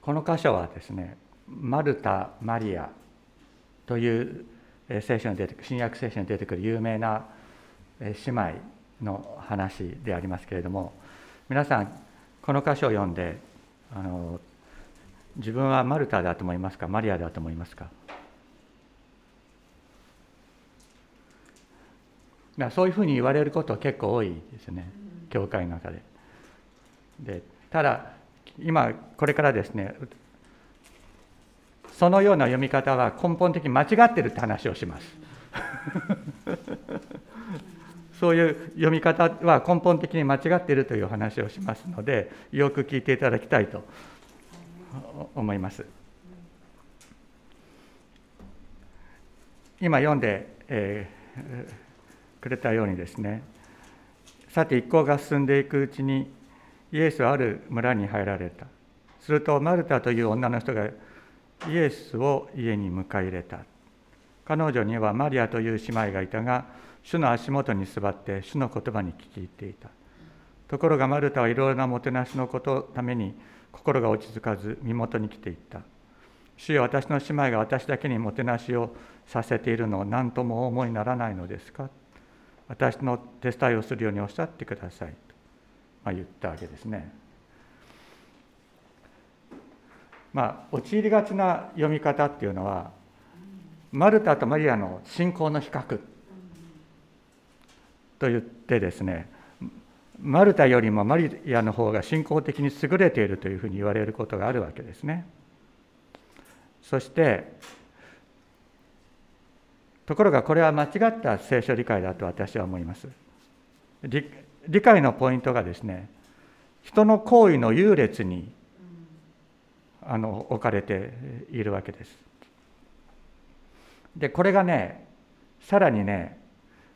この箇所はですねマルタ・マリアという聖書に出てくる新約聖書に出てくる有名な姉妹の話でありますけれども皆さんこの箇所を読んであの自分はマルタだと思いますかマリアだと思いますか？そういうふうに言われること結構多いですね教会の中で。でただ今これからですねそのような読み方は根本的に間違ってるって話をします。そういう読み方は根本的に間違っているという話をしますのでよく聞いていただきたいと思います。今読んで、えー、くれたようにですねさて一行が進んでいくうちにイエスはある村に入られた。するとマルタという女の人がイエスを家に迎え入れた。彼女にはマリアという姉妹がいたが主の足元に座って主の言葉に聞き入っていた。ところがマルタはいろいろなもてなしのことために心が落ち着かず身元に来ていった。主よ私の姉妹が私だけにもてなしをさせているのを何とも思いにならないのですか？私の手伝いをするようにおっしゃってください、まあ、言ったわけですねまあ陥りがちな読み方っていうのはマルタとマリアの信仰の比較と言ってですねマルタよりもマリアの方が信仰的に優れているというふうに言われることがあるわけですね。そしてところがこれは間違った聖書理解だと私は思います。理解のポイントがですね人の行為の優劣にあの置かれているわけです。でこれがねさらにね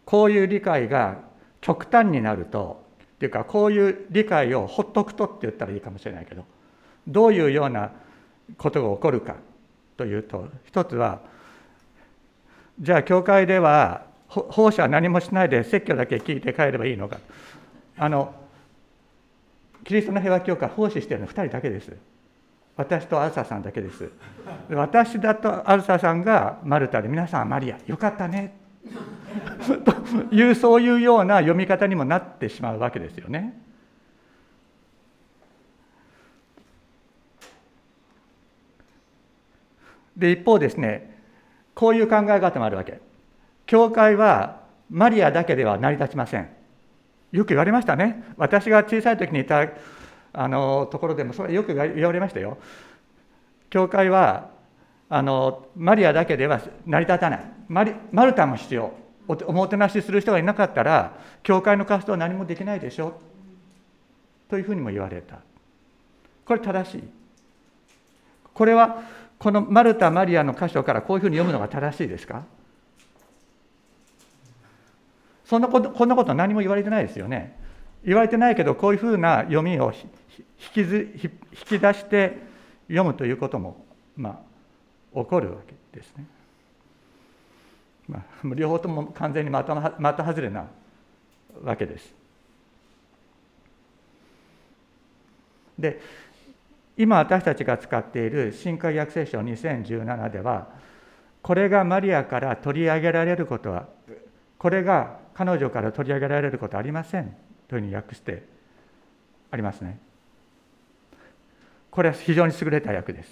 こういう理解が極端になるとっていうかこういう理解をほっとくとって言ったらいいかもしれないけどどういうようなことが起こるかというと一つはじゃあ教会では奉仕は何もしないで説教だけ聞いて帰ればいいのかあのキリストの平和教会奉仕してるの2人だけです私とアルサさんだけです私だとアルサさんがマルタで皆さんマリアよかったねというそういうような読み方にもなってしまうわけですよね。で一方ですねこういう考え方もあるわけ。教会はマリアだけでは成り立ちません。よく言われましたね。私が小さい時にいたあのところでもそれよく言われましたよ。教会はあのマリアだけでは成り立たない。マリマルタも必要。おもてなしする人がいなかったら教会の活動は何もできないでしょというふうにも言われた。これ正しい。これはこのマルタ・マリアの箇所からこういうふうに読むのが正しいですか？そんなことこんなこと何も言われてないですよね言われてないけどこういうふうな読みを引きず引き出して読むということもまあ起こるわけですね。まあ、両方とも完全に的的外れなわけです。で今私たちが使っている新海約聖書2017ではこれがマリアから取り上げられることはこれが彼女から取り上げられることありませんというふうに訳してありますね。これは非常に優れた訳です。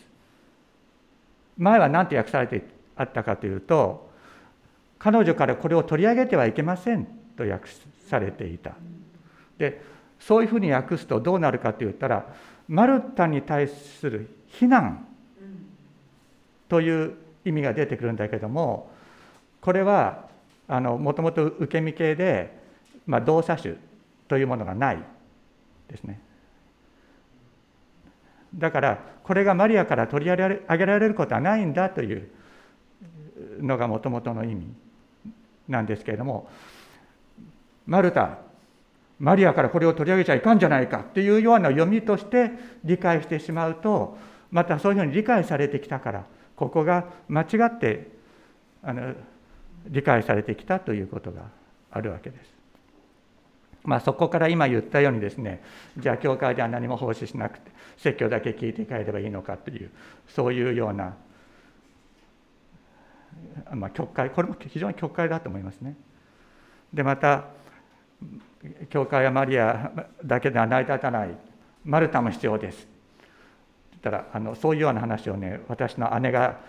前は何て訳されてあったかというと彼女からこれを取り上げてはいけませんと訳されていた。でそういうふうに訳すとどうなるかといったらマルタに対する非難という意味が出てくるんだけどもこれはあのもともと受け身系で、まあ、動作種というものがないですね。だからこれがマリアから取り上げられることはないんだというのがもともとの意味なんですけれどもマルタマリアからこれを取り上げちゃいかんじゃないかっていうような読みとして理解してしまうとまたそういうふうに理解されてきたからここが間違ってあの理解されてきたということがあるわけです。まあ、そこから今言ったようにですねじゃあ教会では何も奉仕しなくて説教だけ聞いて帰ればいいのかというそういうような、まあ、教会これも非常に曲解だと思いますね。でまた教会はマリアだけでは成り立たないマルタも必要ですったらあのそういうような話をね私の姉が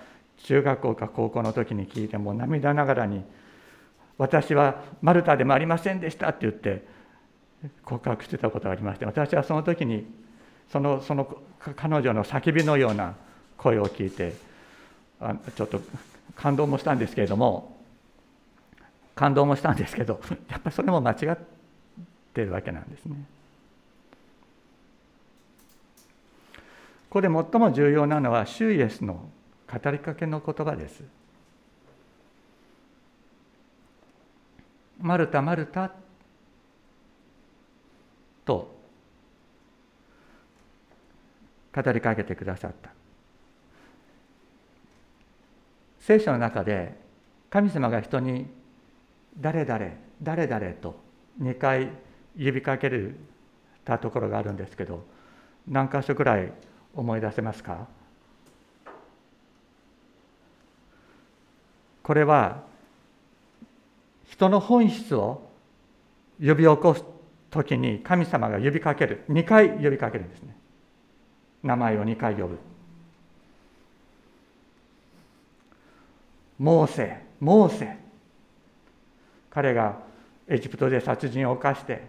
中学校か高校の時に聞いても涙ながらに「私はマルタでもありませんでした」って言って告白してたことがありまして私はその時にそのその彼女の叫びのような声を聞いてあちょっと感動もしたんですけれども感動もしたんですけど やっぱりそれも間違ってるわけなんですね。ここで最も重要なのは主イエスの語りかけの言葉です。マルタ、マルタと語りかけてくださった。聖書の中で神様が人に誰々、誰々と2回呼びかけたところがあるんですけど何箇所くらい思い出せますか？これは人の本質を呼び起こす時に神様が呼びかける。2回呼びかけるんですね。名前を2回呼ぶ。モーセモーセ。彼がエジプトで殺人を犯して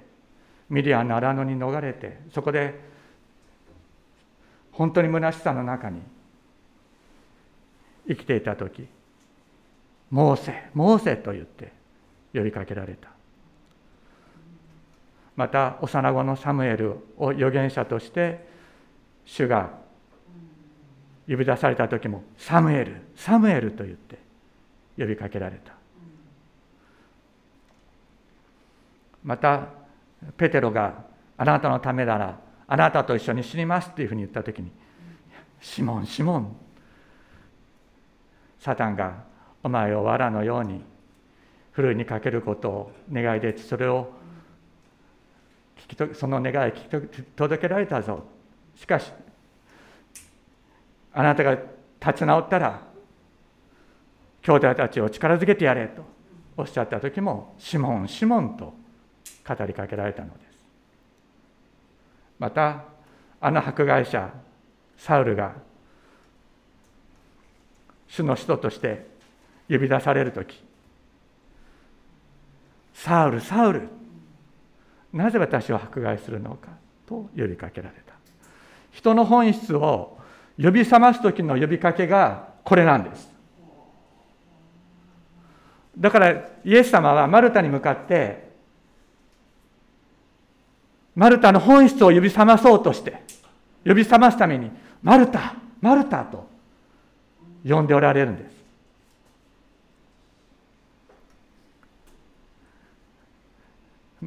ミリアの荒野に逃れてそこで本当に虚しさの中に生きていた時モーセモーセと言って呼びかけられた。また幼子のサムエルを預言者として主が呼び出された時もサムエルサムエルと言って呼びかけられた。またペテロがあなたのためならあなたと一緒に死にますっていうふうに言った時にシモンシモンサタンがお前を藁のようにふるいにかけることを願い出てそれを聞きとその願い聞き届けられたぞ。しかしあなたが立ち直ったら兄弟たちを力づけてやれとおっしゃった時もシモンシモンと語りかけられたのです。またあの迫害者サウルが主の使徒として呼び出される時。サウルサウルなぜ私を迫害するのかと呼びかけられた。人の本質を呼び覚ます時の呼びかけがこれなんです。だからイエス様はマルタに向かってマルタの本質を呼び覚まそうとして呼び覚ますためにマルタマルタと呼んでおられるんです。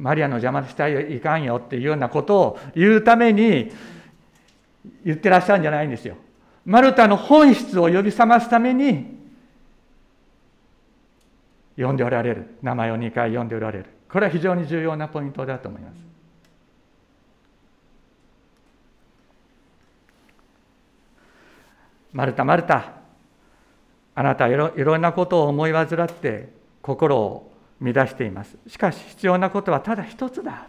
マリアの邪魔したらいかんよっていうようなことを言うために言ってらっしゃるんじゃないんですよ。マルタの本質を呼び覚ますために呼んでおられる名前を2回呼んでおられるこれは非常に重要なポイントだと思います。マルタマルタあなたはいろいろんなことを思い患って心を乱しています。しかし必要なことはただ一つだ。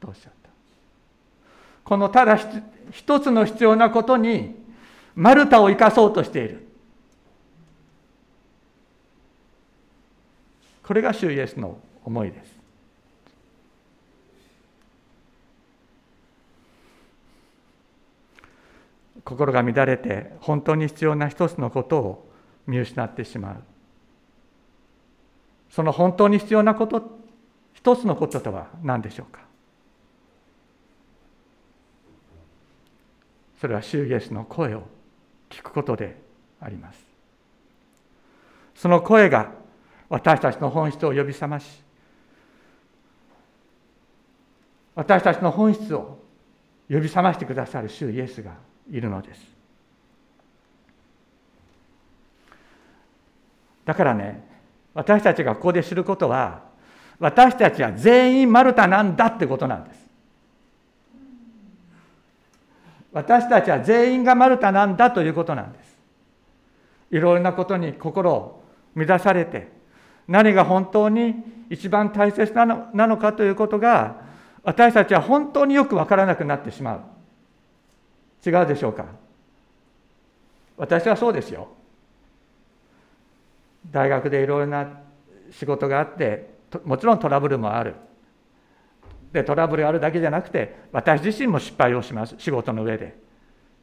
とおっしゃった。このただ一つの必要なことにマルタを生かそうとしている。これが主イエスの思いです。心が乱れて本当に必要な一つのことを見失ってしまう。その本当に必要なこと一つのこととは何でしょうか？それは主イエスの声を聞くことであります。その声が私たちの本質を呼び覚まし私たちの本質を呼び覚ましてくださる主イエスがいるのです。だからね私たちがここで知ることは私たちは全員マルタなんだってことなんです。私たちは全員がマルタなんだということなんです。いろいろなことに心を乱されて何が本当に一番大切なのなのかということが私たちは本当によく分からなくなってしまう。違うでしょうか？私はそうですよ。大学でいろいろな仕事があってもちろんトラブルもある。でトラブルがあるだけじゃなくて私自身も失敗をします。仕事の上で。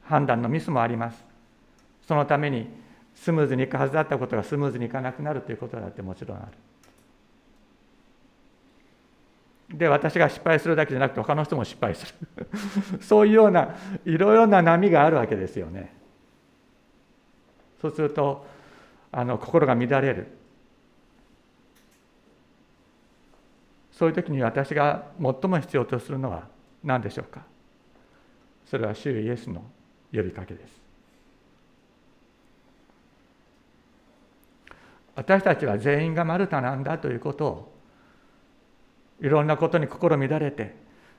判断のミスもあります。そのためにスムーズにいくはずだったことがスムーズにいかなくなるということだってもちろんある。で私が失敗するだけじゃなくて他の人も失敗する。そういうようないろいろな波があるわけですよね。そうするとあの心が乱れる。そういう時に私が最も必要とするのは何でしょうか？それは主イエスの呼びかけです。私たちは全員がマルタなんだということをいろんなことに心乱れて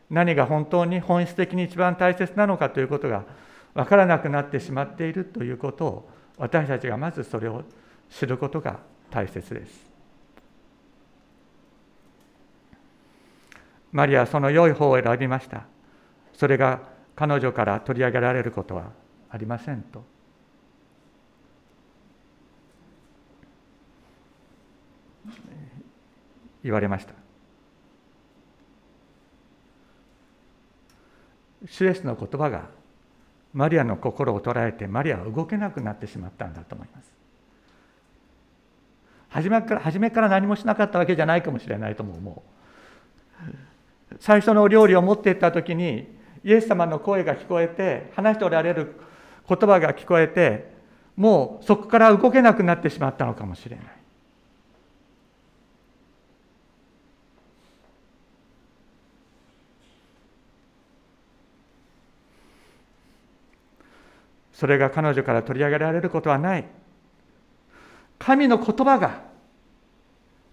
何が本当に本質的に一番大切なのかということが分からなくなってしまっているということを私たちがまずそれを知ることが大切です。マリアはその良い方を選びました。それが彼女から取り上げられることはありませんと。言われました。シュエスの言葉がマリアの心を捉えてマリアは動けなくなってしまったんだと思います。初めから初めから何もしなかったわけじゃないかもしれないとも思う。最初の料理を持っていった時にイエス様の声が聞こえて話しておられる言葉が聞こえてもうそこから動けなくなってしまったのかもしれない。それが彼女から取り上げられることはない。神の言葉が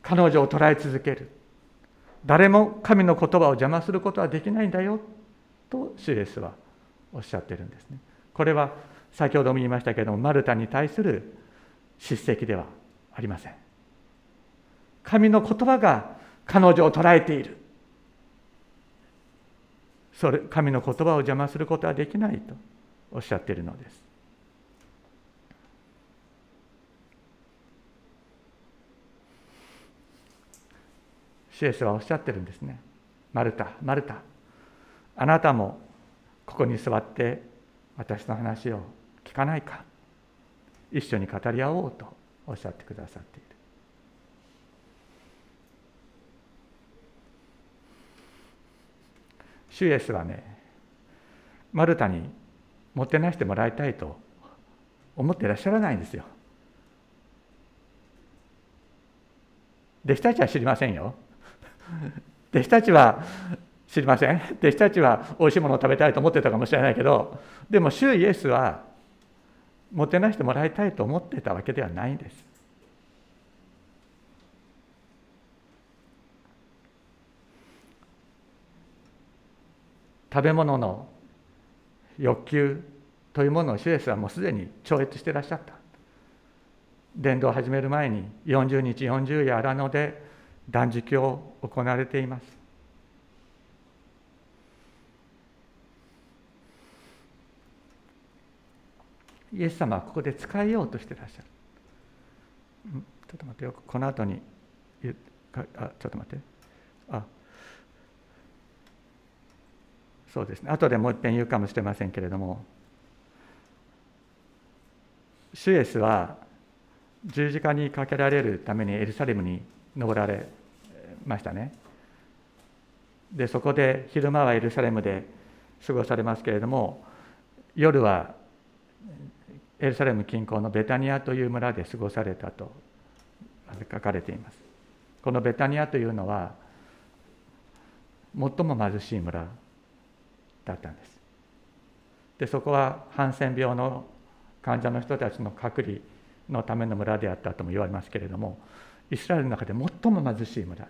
彼女を捉え続ける。誰も神の言葉を邪魔することはできないんだよとシュエスはおっしゃってるんですね。これは先ほども言いましたけれどもマルタに対する叱責ではありません。神の言葉が彼女を捉えている。それ神の言葉を邪魔することはできないと。おっしゃっているのです。シエスはおっしゃってるんですね。マルタ、マルタ、あなたもここに座って私の話を聞かないか。一緒に語り合おうとおっしゃってくださっている。シュイエスはね、マルタにもてなしてもらいたいと思っていらっしゃらないんですよ。弟子たちは知りませんよ。弟子たちは知りません。弟子たちはおいしいものを食べたいと思ってたかもしれないけど、でも主イエスはもてなしてもらいたいと思ってたわけではないんです。食べ物の欲求というものをシュエスはもうすでに超越していらっしゃった。伝道を始める前に40日40夜荒野で断食を行われています。イエス様はここで使えようとしていらっしゃる。ちょっと待ってよ。この後にあちょっと待って。あそうですね。後でもう一遍言うかもしれませんけれども。シュエスは十字架にかけられるためにエルサレムに登られましたね。でそこで昼間はエルサレムで過ごされますけれども夜はエルサレム近郊のベタニアという村で過ごされたと書かれています。このベタニアというのは最も貧しい村。だったんです。でそこはハンセン病の患者の人たちの隔離のための村であったとも言われますけれどもイスラエルの中で最も貧しい村だっ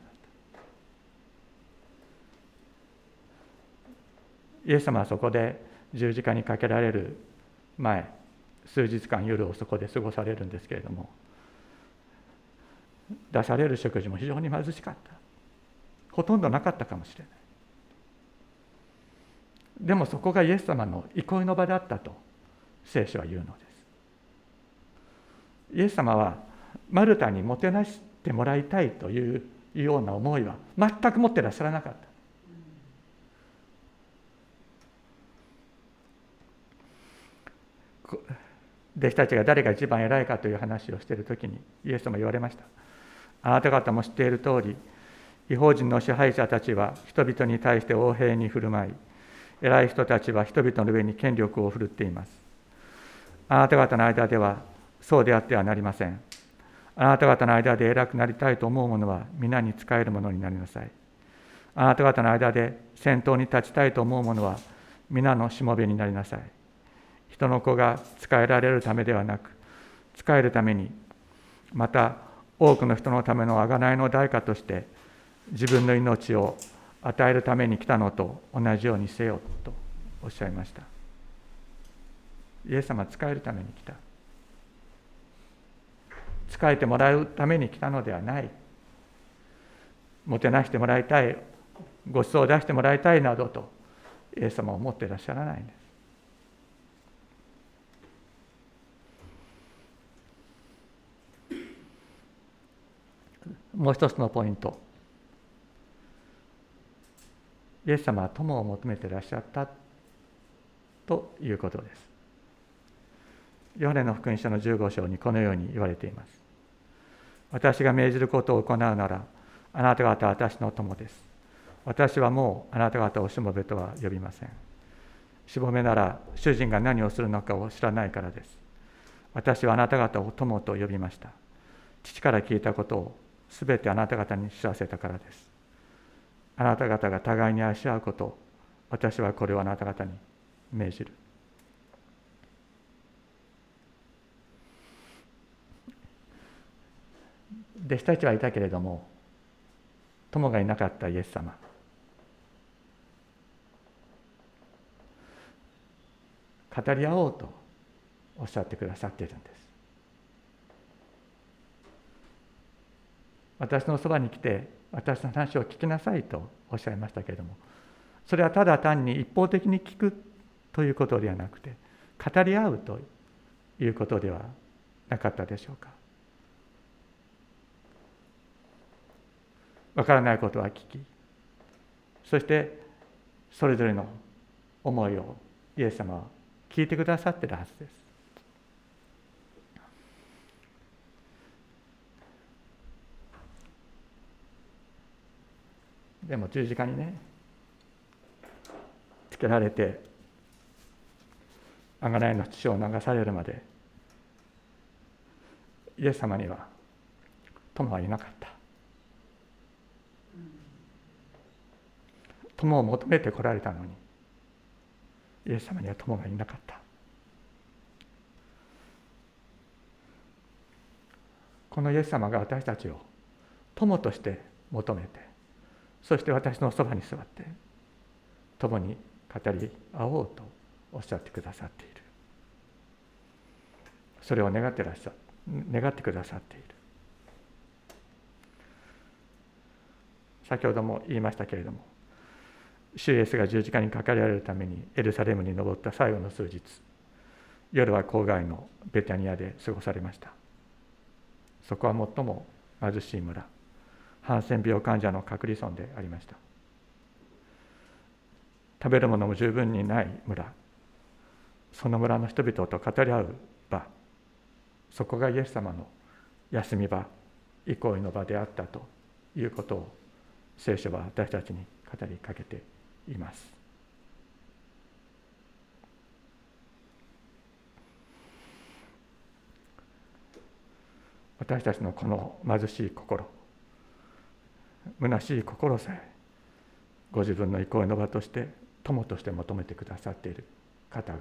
た。イエス様はそこで十字架にかけられる前数日間夜をそこで過ごされるんですけれども出される食事も非常に貧しかった。ほとんどなかったかもしれない。でもそこがイエス様の憩いの場だったと聖書は言うのです。イエス様はマルタにもてなしてもらいたいというような思いは全く持ってらっしゃらなかった。弟子たちが誰が一番偉いかという話をしている時にイエス様言われました。あなた方も知っている通り違法人の支配者たちは人々に対して横平に振る舞い偉い人たちは人々の上に権力を振るっています。あなた方の間ではそうであってはなりません。あなた方の間で偉くなりたいと思う者は皆に仕える者になりなさい。あなた方の間で先頭に立ちたいと思う者は皆のしもべになりなさい。人の子が仕えられるためではなく仕えるためにまた多くの人のための贖いの代価として自分の命を与えるために来たのと同じようにせよとおっしゃいました。イエス様使えるために来た。使えてもらうために来たのではない。もてなしてもらいたい。ご馳走を出してもらいたいなどとイエス様は思っていらっしゃらないんです。もう一つのポイント。イエス様は友を求めていらっしゃったということです。ヨハネの福音書の15章にこのように言われています。私が命じることを行うならあなた方は私の友です。私はもうあなた方をしもべとは呼びません。しもべなら主人が何をするのかを知らないからです。私はあなた方を友と呼びました。父から聞いたことをすべてあなた方に知らせたからです。あなた方が互いに愛し合うこと私はこれをあなた方に命じる。弟子たちはいたけれども友がいなかったイエス様。語り合おうとおっしゃってくださっているんです。私のそばに来て私の話を聞きなさいとおっしゃいましたけれどもそれはただ単に一方的に聞くということではなくて語り合うということではなかったでしょうか。わからないことは聞きそしてそれぞれの思いをイエス様は聞いてくださってるはずです。でも十字架にねつけられて贖いの血を流されるまでイエス様には友はいなかった。友を求めてこられたのにイエス様には友がいなかった。このイエス様が私たちを友として求めてそして私のそばに座って共に語り合おうとおっしゃってくださっている。それを願ってらっしゃ願ってくださっている。先ほども言いましたけれども主イエスが十字架にかかりられるためにエルサレムに登った最後の数日夜は郊外のベタニアで過ごされました。そこは最も貧しい村。ハンセン病患者の隔離村でありました。食べるものも十分にない村。その村の人々と語り合う場。そこがイエス様の休み場憩いの場であったということを聖書は私たちに語りかけています。私たちのこの貧しい心。虚しい心さえご自分の憩いの場として友として求めてくださっている方が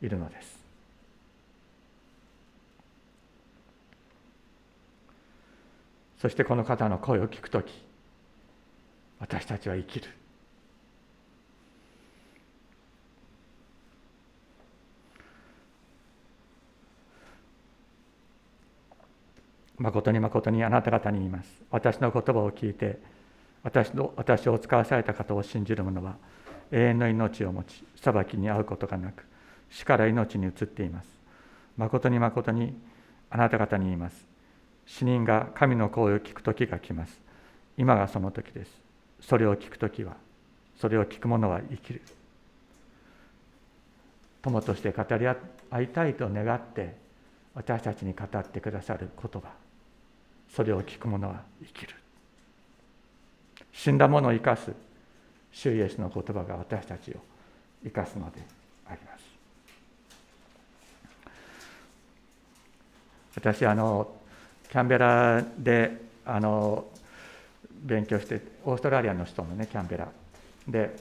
いるのです。そしてこの方の声を聞く時私たちは生きる。誠に誠にあなた方に言います。私の言葉を聞いて私の私を使わされた方を信じる者は永遠の命を持ち裁きに遭うことがなく死から命に移っています。誠に誠にあなた方に言います。死人が神の声を聞く時が来ます。今がその時です。それを聞く時はそれを聞く者は生きる。友として語り合いたいと願って私たちに語ってくださる言葉。それを聞く者は生きる。死んだ者を生かす。主イエスの言葉が私たちを生かすのであります。私あのキャンベラであの勉強してオーストラリアの人のねキャンベラ。で、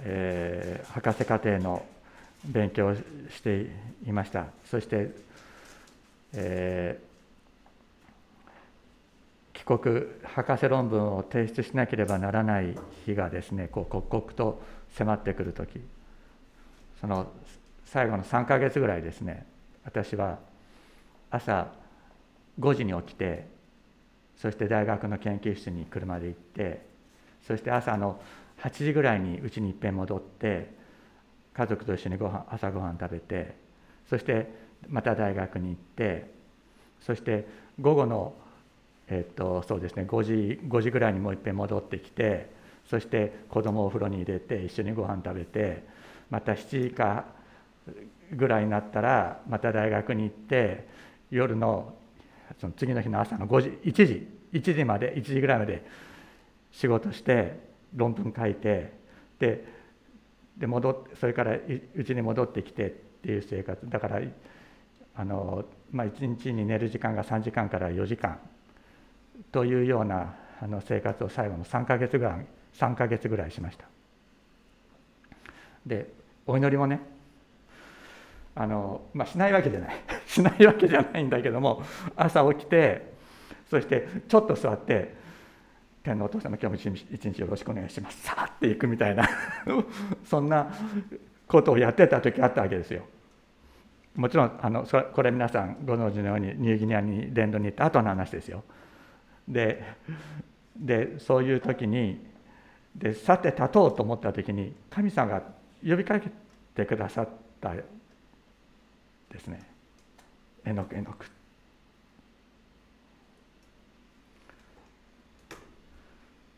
えー、博士課程の勉強をしていました。そして、えー、帰国博士論文を提出しなければならない日がですねこう刻々と迫ってくる時。その最後の3か月ぐらいですね私は朝5時に起きてそして大学の研究室に車で行ってそして朝の8時ぐらいにうちにいっぺん戻って家族と一緒にご飯朝ごはん食べてそしてまた大学に行ってそして午後の、えっとそうですね、5時 ,5 時ぐらいにもういっぺん戻ってきてそして子供をお風呂に入れて一緒にご飯食べてまた7時かぐらいになったらまた大学に行って夜のその次の日の朝の5時1時1時まで1時ぐらいまで仕事して論文書いてでで戻ってそれからうちに戻ってきてっていう生活。だからあの、まあ、1日に寝る時間が3時間から4時間というようなあの生活を最後の3か月ぐらい3ヶ月ぐらいしました。でお祈りもねあの、まあ、しないわけじゃない。しないわけじゃないんだけども朝起きてそしてちょっと座って天皇お父様今日も一日よろしくお願いします。さあっていくみたいな そんなことをやってた時あったわけですよ。もちろんあのこれ皆さんご存知のようにニューギニアに伝道に行った後の話ですよ。ででそういう時にでさて立とうと思った時に神様が呼びかけてくださったですね。えのくえのく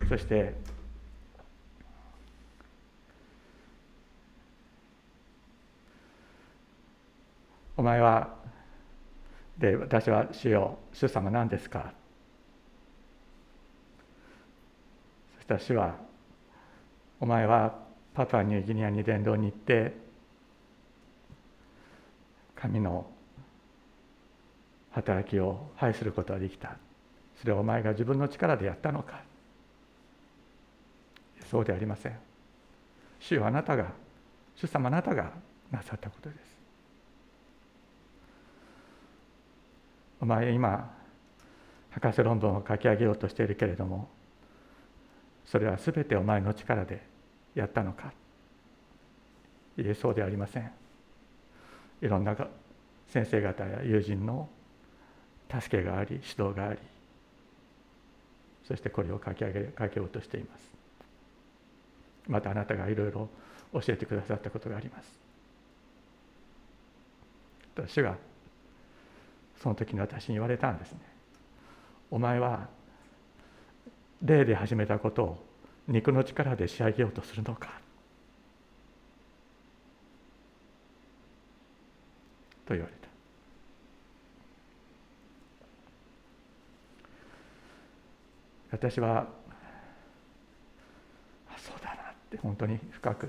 そしてお前はで私は主よ主様何ですかそした主はお前はパパニューギニアに伝道に行って神の働きを拝することができた。それはお前が自分の力でやったのか。そうでありません。主はあなたが主様あなたがなさったことです。お前今博士論文を書き上げようとしているけれどもそれは全てお前の力でやったのか。いえそうではありません。いろんな先生方や友人の助けがあり指導がありそしてこれを書き上げ書けようとしています。またあなたがいろいろ教えてくださったことがあります。主がその時に私に言われたんですね。お前は霊で始めたことを肉の力で仕上げようとするのか。と言われた。私はそうだなって本当に深く。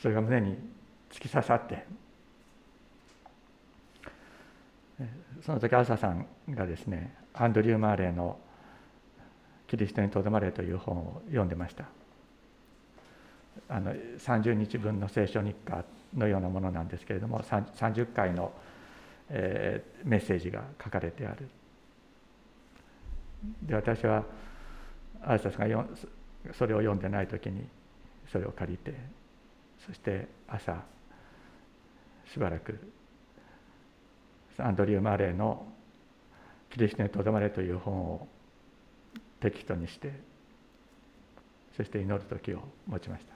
それが胸に突き刺さってその時朝さんがですねアンドリュー・マーレーの「キリストにとどまれ」という本を読んでました。あの30日分の聖書日課のようなものなんですけれども30回の、えー、メッセージが書かれてある。で私はあいさんがそれを読んでない時にそれを借りてそして朝しばらくアンドリュー・マレーの「キリストにとどまれ」という本をテキストにしてそして祈る時を持ちました。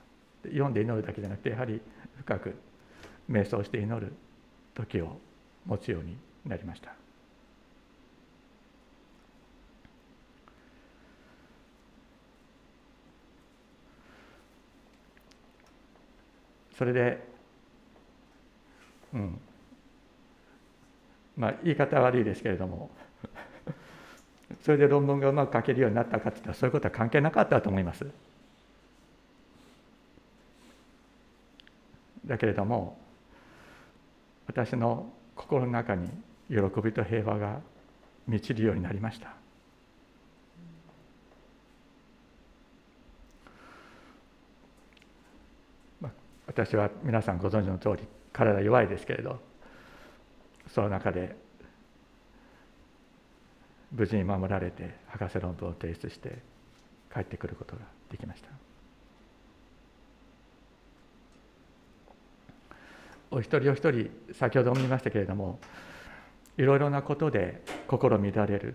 読んで祈るだけじゃなくてやはり深く瞑想して祈る時を持つようになりました。それでうん。まあ言い方悪いですけれども。それで論文がうまく書けるようになったかっていったらそういうことは関係なかったと思います。だけれども私の心の中に喜びと平和が満ちるようになりました。私は皆さんご存知の通り体弱いですけれど。その中で無事に守られて博士論文を提出して帰ってくることができましたお一人お一人先ほども言いましたけれどもいろいろなことで心乱れる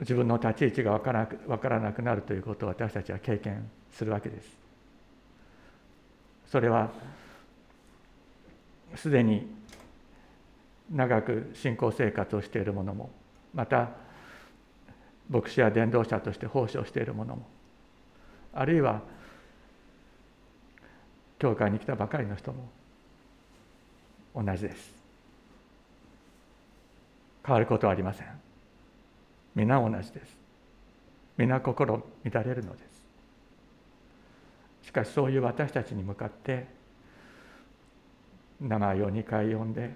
自分の立ち位置が分から分からなくなるということを私たちは経験するわけです。それはすでに長く信仰生活をしている者もまた牧師や伝道者として奉仕をしている者もあるいは教会に来たばかりの人も同じです。変わることはありません。皆同じです。皆心乱れるのです。しかしそういう私たちに向かって名前を2回呼んで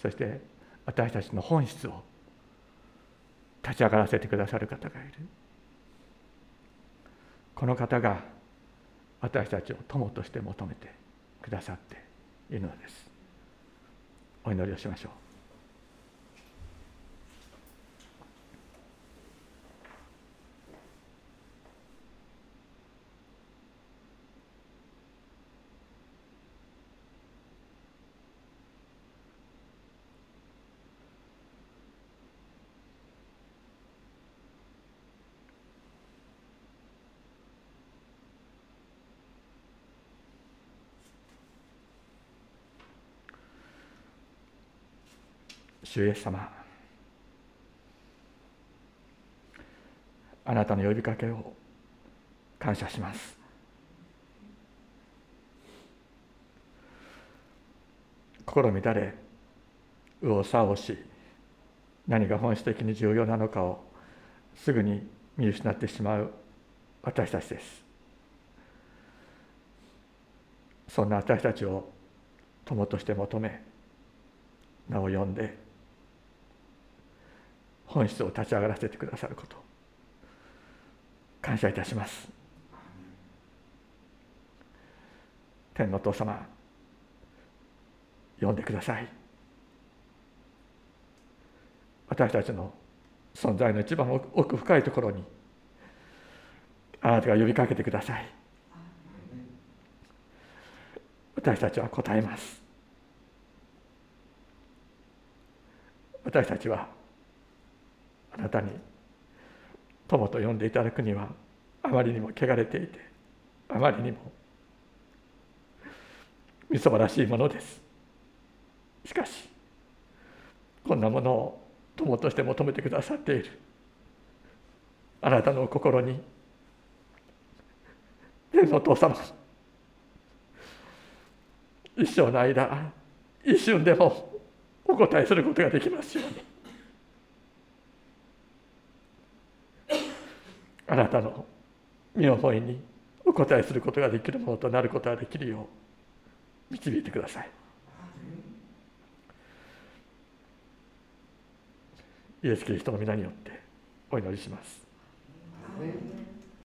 そして私たちの本質を立ち上がらせてくださる方がいる。この方が私たちを友として求めてくださっているのです。お祈りをしましょう。主イエス様。あなたの呼びかけを感謝します。心乱れ右往左往し何が本質的に重要なのかをすぐに見失ってしまう私たちです。そんな私たちを友として求め名を呼んで本質を立ち上がらせてくださること。感謝いたします。天のお父様呼んでください。私たちの存在の一番奥深いところにあなたが呼びかけてください。私たちは答えます。私たちはあなたに友と呼んでいただくにはあまりにも汚れていてあまりにもみそばらしいものです。しかしこんなものを友として求めてくださっているあなたの心に天のお父様一生の間一瞬でもお答えすることができますように。あなたの身思いにお答えすることができるものとなることができるよう導いてくださいイエス・キリストの皆によってお祈りします。